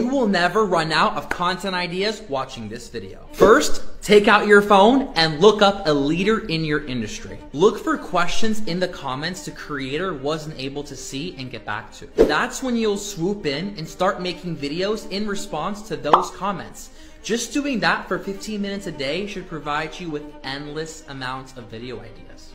You will never run out of content ideas watching this video. First, take out your phone and look up a leader in your industry. Look for questions in the comments the creator wasn't able to see and get back to. That's when you'll swoop in and start making videos in response to those comments. Just doing that for 15 minutes a day should provide you with endless amounts of video ideas.